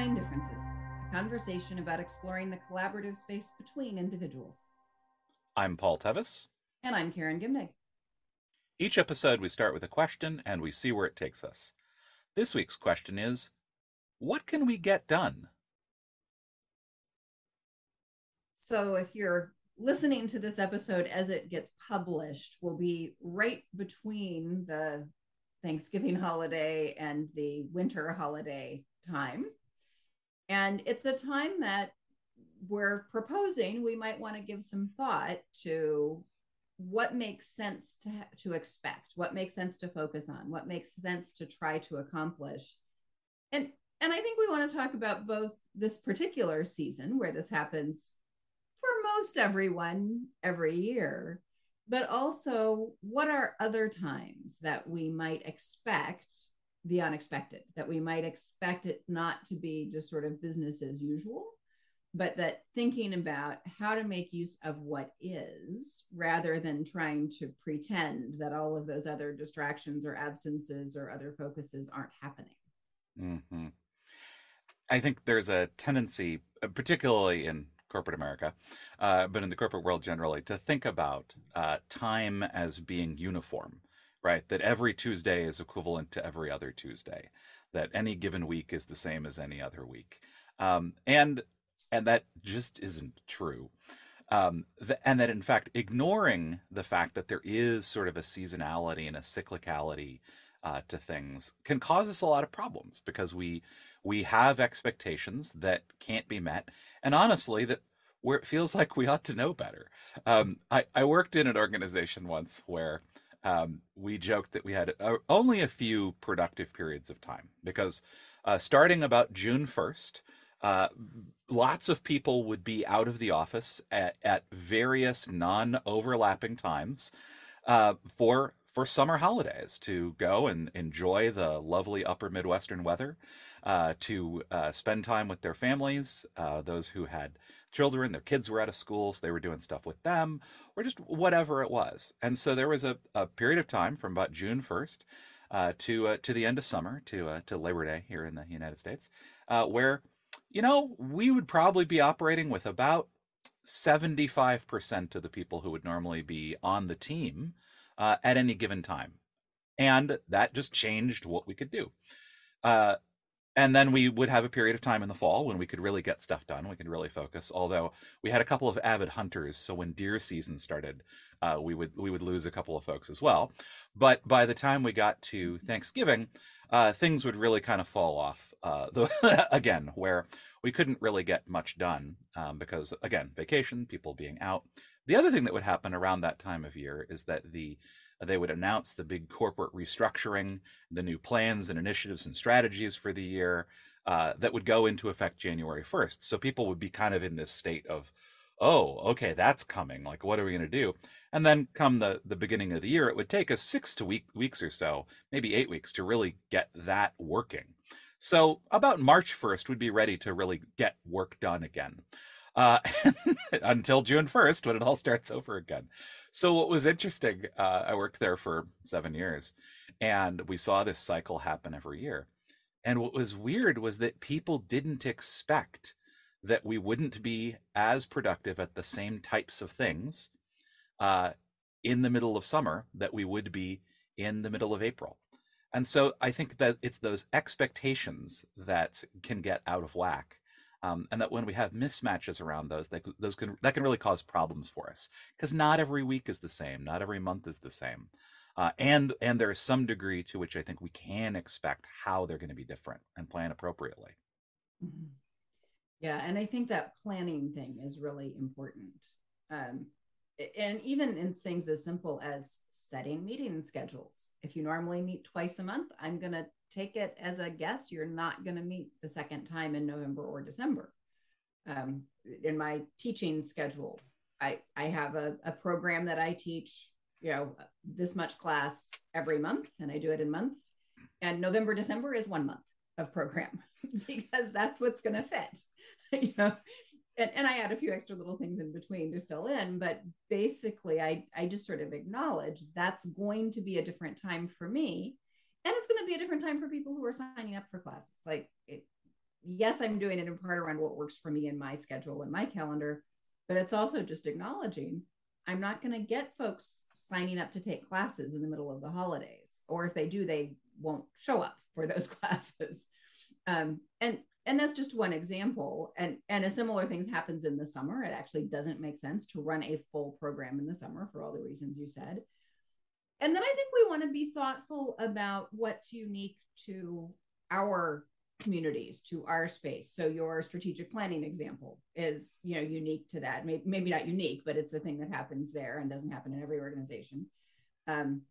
Differences, a conversation about exploring the collaborative space between individuals. I'm Paul Tevis. And I'm Karen Gimnig. Each episode, we start with a question and we see where it takes us. This week's question is What can we get done? So, if you're listening to this episode as it gets published, we'll be right between the Thanksgiving holiday and the winter holiday time. And it's a time that we're proposing we might want to give some thought to what makes sense to to expect what makes sense to focus on what makes sense to try to accomplish. And and i think we want to talk about both this particular season where this happens for most everyone every year but also what are other times that we might expect the unexpected, that we might expect it not to be just sort of business as usual, but that thinking about how to make use of what is rather than trying to pretend that all of those other distractions or absences or other focuses aren't happening. Mm-hmm. I think there's a tendency, uh, particularly in corporate America, uh, but in the corporate world generally, to think about uh, time as being uniform, right? That every Tuesday is equivalent to every other Tuesday, that any given week is the same as any other week, um, and and that just isn't true. Um, and that in fact, ignoring the fact that there is sort of a seasonality and a cyclicality uh, to things can cause us a lot of problems because we we have expectations that can't be met and honestly that where it feels like we ought to know better um, I, I worked in an organization once where um, we joked that we had a, only a few productive periods of time because uh, starting about june 1st uh, lots of people would be out of the office at, at various non-overlapping times uh, for for summer holidays to go and enjoy the lovely upper Midwestern weather, uh, to uh, spend time with their families, uh, those who had children, their kids were out of school, so they were doing stuff with them, or just whatever it was. And so there was a, a period of time from about June 1st uh, to uh, to the end of summer, to uh, to Labor Day here in the United States, where, you know, we would probably be operating with about 75% of the people who would normally be on the team uh, at any given time. And that just changed what we could do. Uh, and then we would have a period of time in the fall when we could really get stuff done. We could really focus. Although we had a couple of avid hunters, so when deer season started, uh, we would we would lose a couple of folks as well. But by the time we got to Thanksgiving, uh, things would really kind of fall off uh, the, again, where we couldn't really get much done um, because again, vacation, people being out, the other thing that would happen around that time of year is that the they would announce the big corporate restructuring, the new plans and initiatives and strategies for the year uh, that would go into effect January 1st. So people would be kind of in this state of, oh, okay, that's coming. Like, what are we going to do? And then come the, the beginning of the year, it would take us six to week, weeks or so, maybe eight weeks to really get that working. So about March 1st, we'd be ready to really get work done again uh, until June 1st when it all starts over again. So, what was interesting, uh, I worked there for seven years and we saw this cycle happen every year. And what was weird was that people didn't expect that we wouldn't be as productive at the same types of things uh, in the middle of summer that we would be in the middle of April. And so I think that it's those expectations that can get out of whack um, and that when we have mismatches around those, that those can that can really cause problems for us because not every week is the same, not every month is the same, uh, and and there is some degree to which I think we can expect how they're going to be different and plan appropriately. Mm-hmm. Yeah, and I think that planning thing is really important. Um, and even in things as simple as setting meeting schedules. If you normally meet twice a month, I'm going to take it as a guess you're not going to meet the second time in November or December. Um, in my teaching schedule, I, I have a, a program that I teach, you know, this much class every month, and I do it in months. And November, December is one month of program because that's what's going to fit. you know, and, and I add a few extra little things in between to fill in, but basically I, I just sort of acknowledge that's going to be a different time for me. And it's going to be a different time for people who are signing up for classes. Like it, yes, I'm doing it in part around what works for me in my schedule and my calendar, but it's also just acknowledging I'm not going to get folks signing up to take classes in the middle of the holidays, or if they do, they won't show up for those classes. Um, and and that's just one example. And and a similar thing happens in the summer. It actually doesn't make sense to run a full program in the summer for all the reasons you said. And then I think we want to be thoughtful about what's unique to our communities to our space. So your strategic planning example is you know unique to that. Maybe, maybe not unique but it's the thing that happens there and doesn't happen in every organization. Um,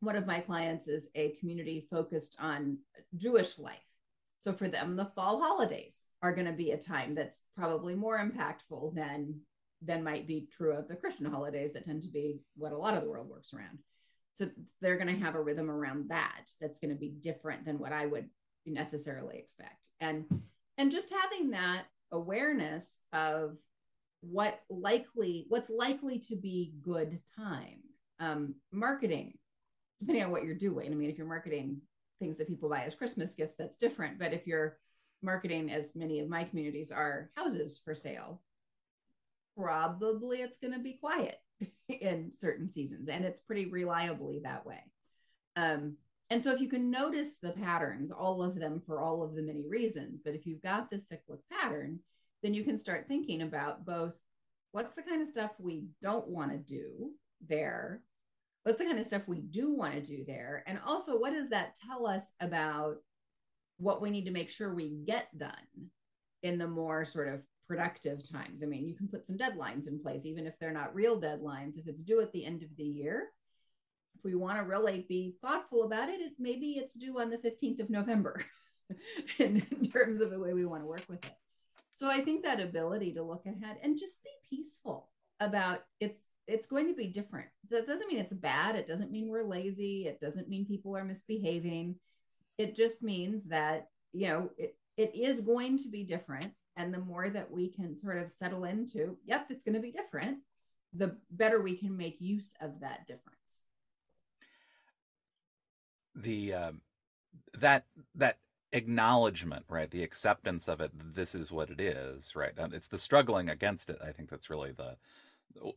one of my clients is a community focused on jewish life. So for them the fall holidays are going to be a time that's probably more impactful than than might be true of the christian holidays that tend to be what a lot of the world works around so they're going to have a rhythm around that that's going to be different than what i would necessarily expect. And and just having that awareness of what likely what's likely to be good time um, marketing depending on what you're doing. I mean if you're marketing things that people buy as christmas gifts that's different. But if you're marketing as many of my communities are houses for sale probably it's going to be quiet in certain seasons and it's pretty reliably that way um, and so if you can notice the patterns, all of them for all of the many reasons, but if you've got the cyclic pattern, then you can start thinking about both what's the kind of stuff we don't want to do there? What's the kind of stuff we do want to do there? And also, what does that tell us about what we need to make sure we get done in the more sort of productive times? I mean, you can put some deadlines in place, even if they're not real deadlines. If it's due at the end of the year, if we want to really be thoughtful about it, it maybe it's due on the 15th of November in, in terms of the way we want to work with it. So I think that ability to look ahead and just be peaceful about it's it's going to be different. That doesn't mean it's bad. It doesn't mean we're lazy. It doesn't mean people are misbehaving. It just means that, you know, it, it is going to be different. And the more that we can sort of settle into, yep, it's going to be different, the better we can make use of that difference. The um, that that acknowledgement right the acceptance of it this is what it is right? It's the struggling against it i think that's really the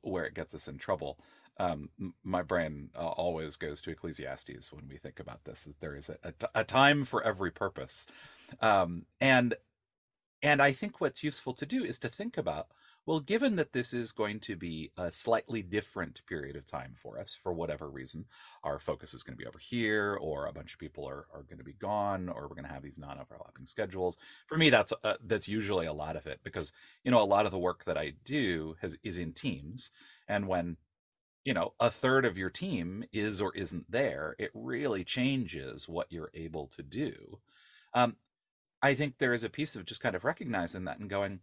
where it gets us in trouble. Um, my brain uh, always goes to ecclesiastes when we think about this that there is a, a, a time for every purpose. Um, and and i think what's useful to do is to think about well, given that this is going to be a slightly different period of time for us, for whatever reason, our focus is going to be over here, or a bunch of people are, are going to be gone, or we're going to have these non-overlapping schedules. For me, that's uh, that's usually a lot of it because you know a lot of the work that I do has is in teams, and when you know a third of your team is or isn't there, it really changes what you're able to do. Um, I think there is a piece of just kind of recognizing that and going,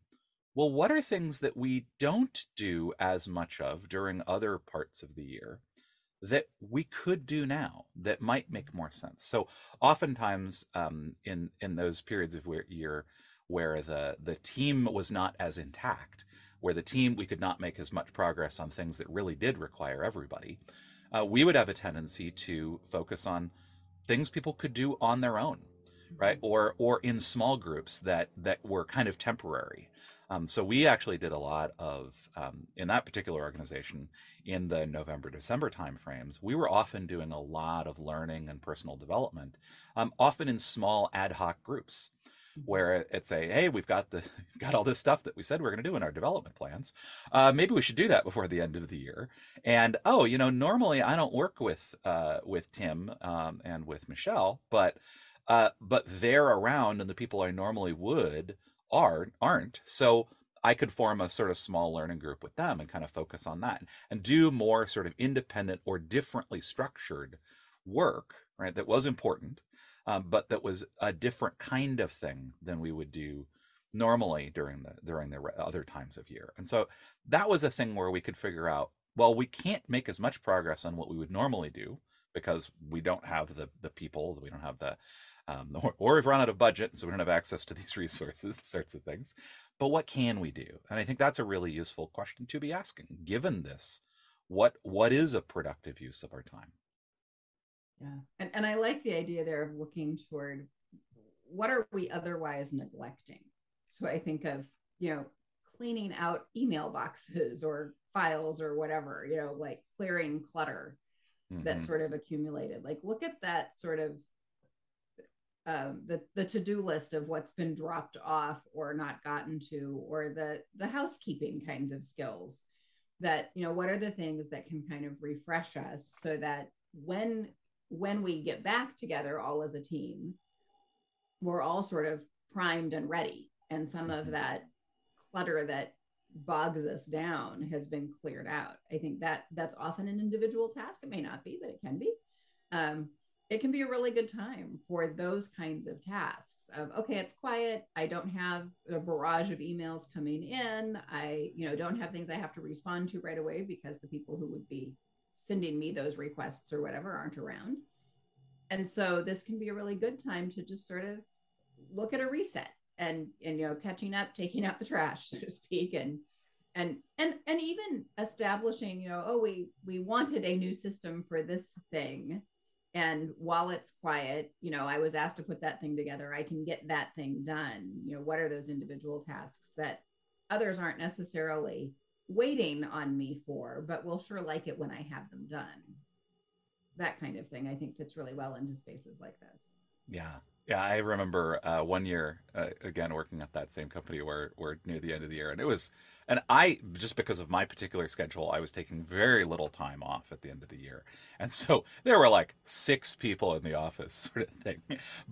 well, what are things that we don't do as much of during other parts of the year that we could do now that might make more sense? So, oftentimes, um, in in those periods of year where the the team was not as intact, where the team we could not make as much progress on things that really did require everybody, uh, we would have a tendency to focus on things people could do on their own, right? Mm-hmm. Or or in small groups that that were kind of temporary. Um, so we actually did a lot of um, in that particular organization in the November December timeframes. We were often doing a lot of learning and personal development, um, often in small ad hoc groups, mm-hmm. where it's a hey, we've got the we've got all this stuff that we said we're going to do in our development plans. Uh, maybe we should do that before the end of the year. And oh, you know, normally I don't work with uh, with Tim um, and with Michelle, but uh, but they're around, and the people I normally would are aren't. So I could form a sort of small learning group with them and kind of focus on that and do more sort of independent or differently structured work, right? That was important, um, but that was a different kind of thing than we would do normally during the during the other times of year. And so that was a thing where we could figure out, well, we can't make as much progress on what we would normally do because we don't have the the people, we don't have the um, or, or we've run out of budget, so we don't have access to these resources, sorts of things. But what can we do? And I think that's a really useful question to be asking. Given this, what what is a productive use of our time? Yeah, and and I like the idea there of looking toward what are we otherwise neglecting so i think of you know cleaning out email boxes or files or whatever you know like clearing clutter mm-hmm. that sort of accumulated like look at that sort of um, the the to do list of what's been dropped off or not gotten to, or the the housekeeping kinds of skills. That you know, what are the things that can kind of refresh us so that when when we get back together all as a team, we're all sort of primed and ready, and some of mm-hmm. that clutter that bogs us down has been cleared out. I think that that's often an individual task. It may not be, but it can be. Um, it can be a really good time for those kinds of tasks of okay it's quiet. I don't have a barrage of emails coming in. I you know don't have things i have to respond to right away because the people who would be sending me those requests or whatever aren't around. And so this can be a really good time to just sort of look at a reset and and you know catching up taking out the trash so to speak and and and and even establishing you know oh we we wanted a new system for this thing and while it's quiet you know i was asked to put that thing together. I can get that thing done. You know what are those individual tasks that others aren't necessarily waiting on me for but will sure like it when i have them done? That kind of thing i think fits really well into spaces like this. Yeah yeah i remember uh, one year uh, again working at that same company where we're near the end of the year and it was and I, just because of my particular schedule, I was taking very little time off at the end of the year. And so there were like six people in the office, sort of thing.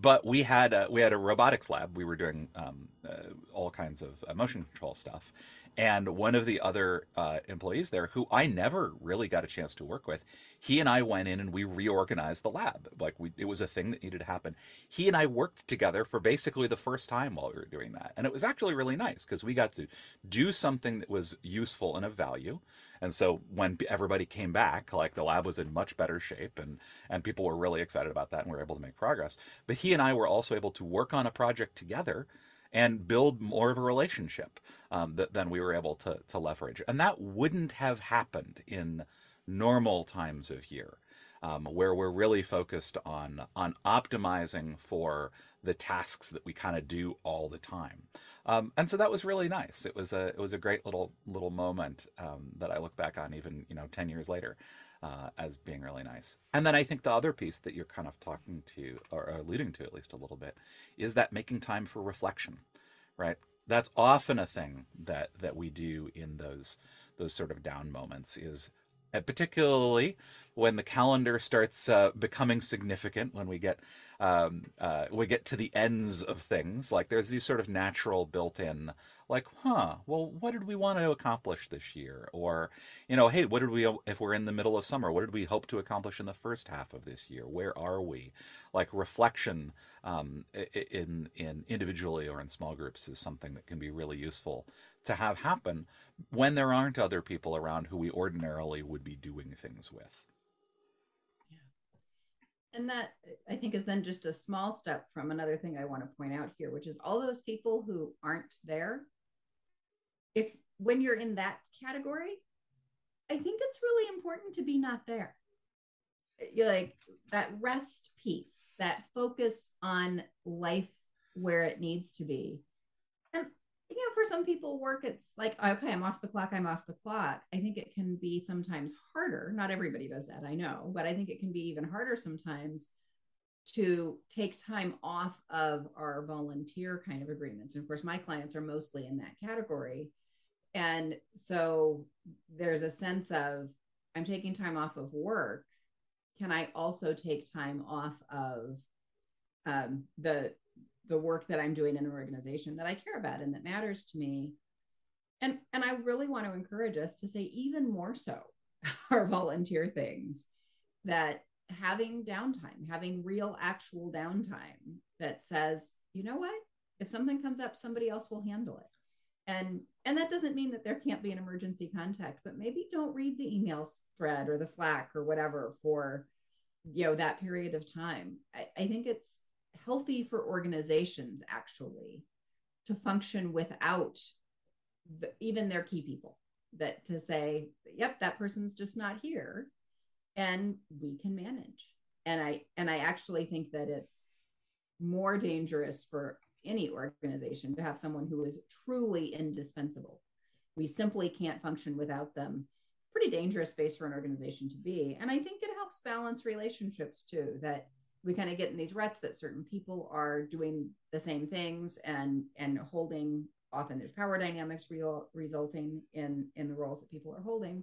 But we had a, we had a robotics lab. We were doing um, uh, all kinds of motion control stuff. And one of the other uh, employees there, who I never really got a chance to work with, he and I went in and we reorganized the lab. Like we, it was a thing that needed to happen. He and I worked together for basically the first time while we were doing that, and it was actually really nice because we got to do something that was useful and of value. And so when everybody came back, like the lab was in much better shape, and and people were really excited about that, and we were able to make progress. But he and I were also able to work on a project together and build more of a relationship um, that, than we were able to, to leverage. And that wouldn't have happened in normal times of year. Um, where we're really focused on on optimizing for the tasks that we kind of do all the time, um, and so that was really nice. It was a it was a great little little moment um, that I look back on even you know ten years later uh, as being really nice. And then I think the other piece that you're kind of talking to or alluding to at least a little bit is that making time for reflection, right? That's often a thing that that we do in those those sort of down moments is particularly when the calendar starts uh, becoming significant when we get um, uh, we get to the ends of things. Like there's these sort of natural built-in like huh well what did we want to accomplish this year? Or you know hey what did we if we're in the middle of summer what did we hope to accomplish in the first half of this year? Where are we? Like reflection um, in in individually or in small groups is something that can be really useful to have happen when there aren't other people around who we ordinarily would be doing things with and that I think is then just a small step from another thing I want to point out here, which is all those people who aren't there. If when you're in that category, I think it's really important to be not there. You're like that rest piece, that focus on life where it needs to be. You know, for some people, work, it's like, okay, I'm off the clock, I'm off the clock. I think it can be sometimes harder. Not everybody does that, I know, but I think it can be even harder sometimes to take time off of our volunteer kind of agreements. And of course, my clients are mostly in that category. And so there's a sense of, I'm taking time off of work. Can I also take time off of um, the the work that I'm doing in an organization that I care about and that matters to me. And, and I really want to encourage us to say even more so our volunteer things that having downtime, having real actual downtime that says, you know what, if something comes up, somebody else will handle it. And and that doesn't mean that there can't be an emergency contact, but maybe don't read the email thread or the Slack or whatever for you know that period of time. I, I think it's healthy for organizations actually to function without the, even their key people that to say yep that person's just not here and we can manage and i and i actually think that it's more dangerous for any organization to have someone who is truly indispensable. We simply can't function without them. Pretty dangerous space for an organization to be. And I think it helps balance relationships too, that we kind of get in these ruts that certain people are doing the same things and and holding often there's power dynamics real, resulting in in the roles that people are holding.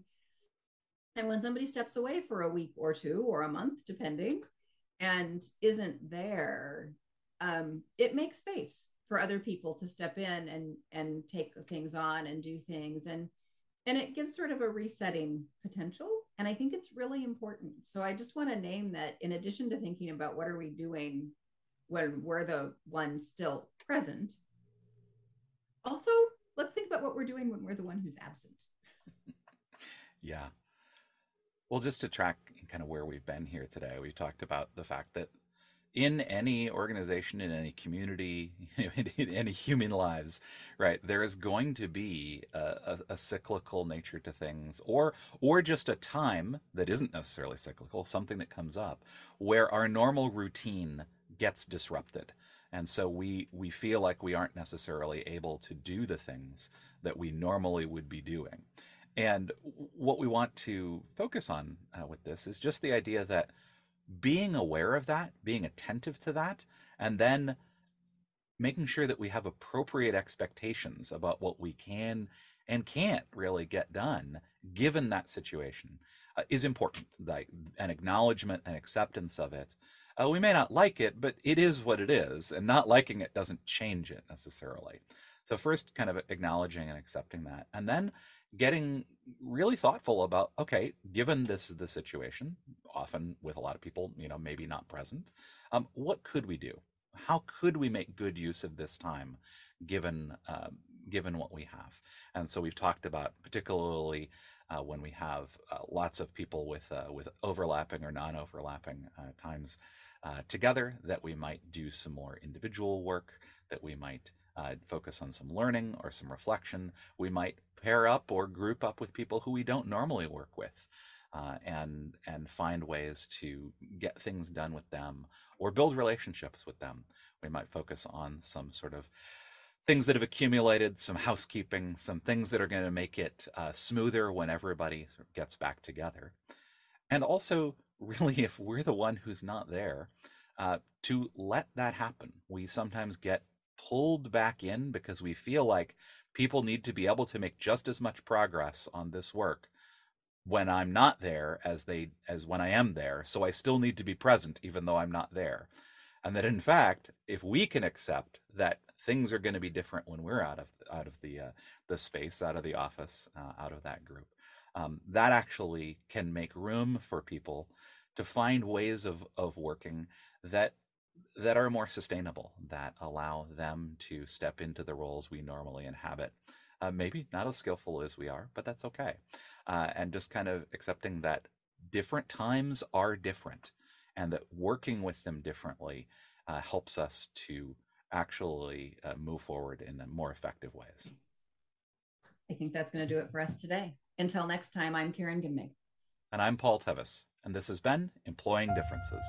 And when somebody steps away for a week or two or a month depending and isn't there um, it makes space for other people to step in and and take things on and do things. And and it gives sort of a resetting potential and i think it's really important. So i just want to name that in addition to thinking about what are we doing when we're the ones still present also let's think about what we're doing when we're the one who's absent. Yeah. Well just to track kind of where we've been here today we talked about the fact that in any organization, in any community, in any human lives, right? There is going to be a, a, a, cyclical nature to things, or or just a time that isn't necessarily cyclical, something that comes up where our normal routine gets disrupted, and so we we feel like we aren't necessarily able to do the things that we normally would be doing. And what we want to focus on uh, with this is just the idea that being aware of that, being attentive to that, and then making sure that we have appropriate expectations about what we can and can't really get done given that situation uh, is important. Like an acknowledgement and acceptance of it. Uh, we may not like it, but it is what it is, and not liking it doesn't change it necessarily. So, first, kind of acknowledging and accepting that, and then getting really thoughtful about okay given this is the situation often with a lot of people you know maybe not present um, what could we do? How could we make good use of this time given uh, given what we have? And so we've talked about particularly uh, when we have uh, lots of people with uh, with overlapping or non-overlapping uh, times uh, together that we might do some more individual work that we might uh, focus on some learning or some reflection. We might pair up or group up with people who we don't normally work with. Uh, and and find ways to get things done with them or build relationships with them. We might focus on some sort of things that have accumulated, some housekeeping, some things that are going to make it uh, smoother when everybody gets back together. And also, really, if we're the one who's not there, uh, to let that happen. We sometimes get pulled back in because we feel like people need to be able to make just as much progress on this work when I'm not there as they as when I am there. So I still need to be present even though I'm not there. And that in fact, if we can accept that things are going to be different when we're out of out of the uh, the space, out of the office, uh, out of that group, um, that actually can make room for people to find ways of of working that that are more sustainable, that allow them to step into the roles we normally inhabit. Uh, maybe not as skillful as we are, but that's okay. Uh, and just kind of accepting that different times are different and that working with them differently uh, helps us to actually uh, move forward in more effective ways. I think that's going to do it for us today. Until next time, I'm Karen Gimnig. And I'm Paul Tevis, and this has been Employing Differences.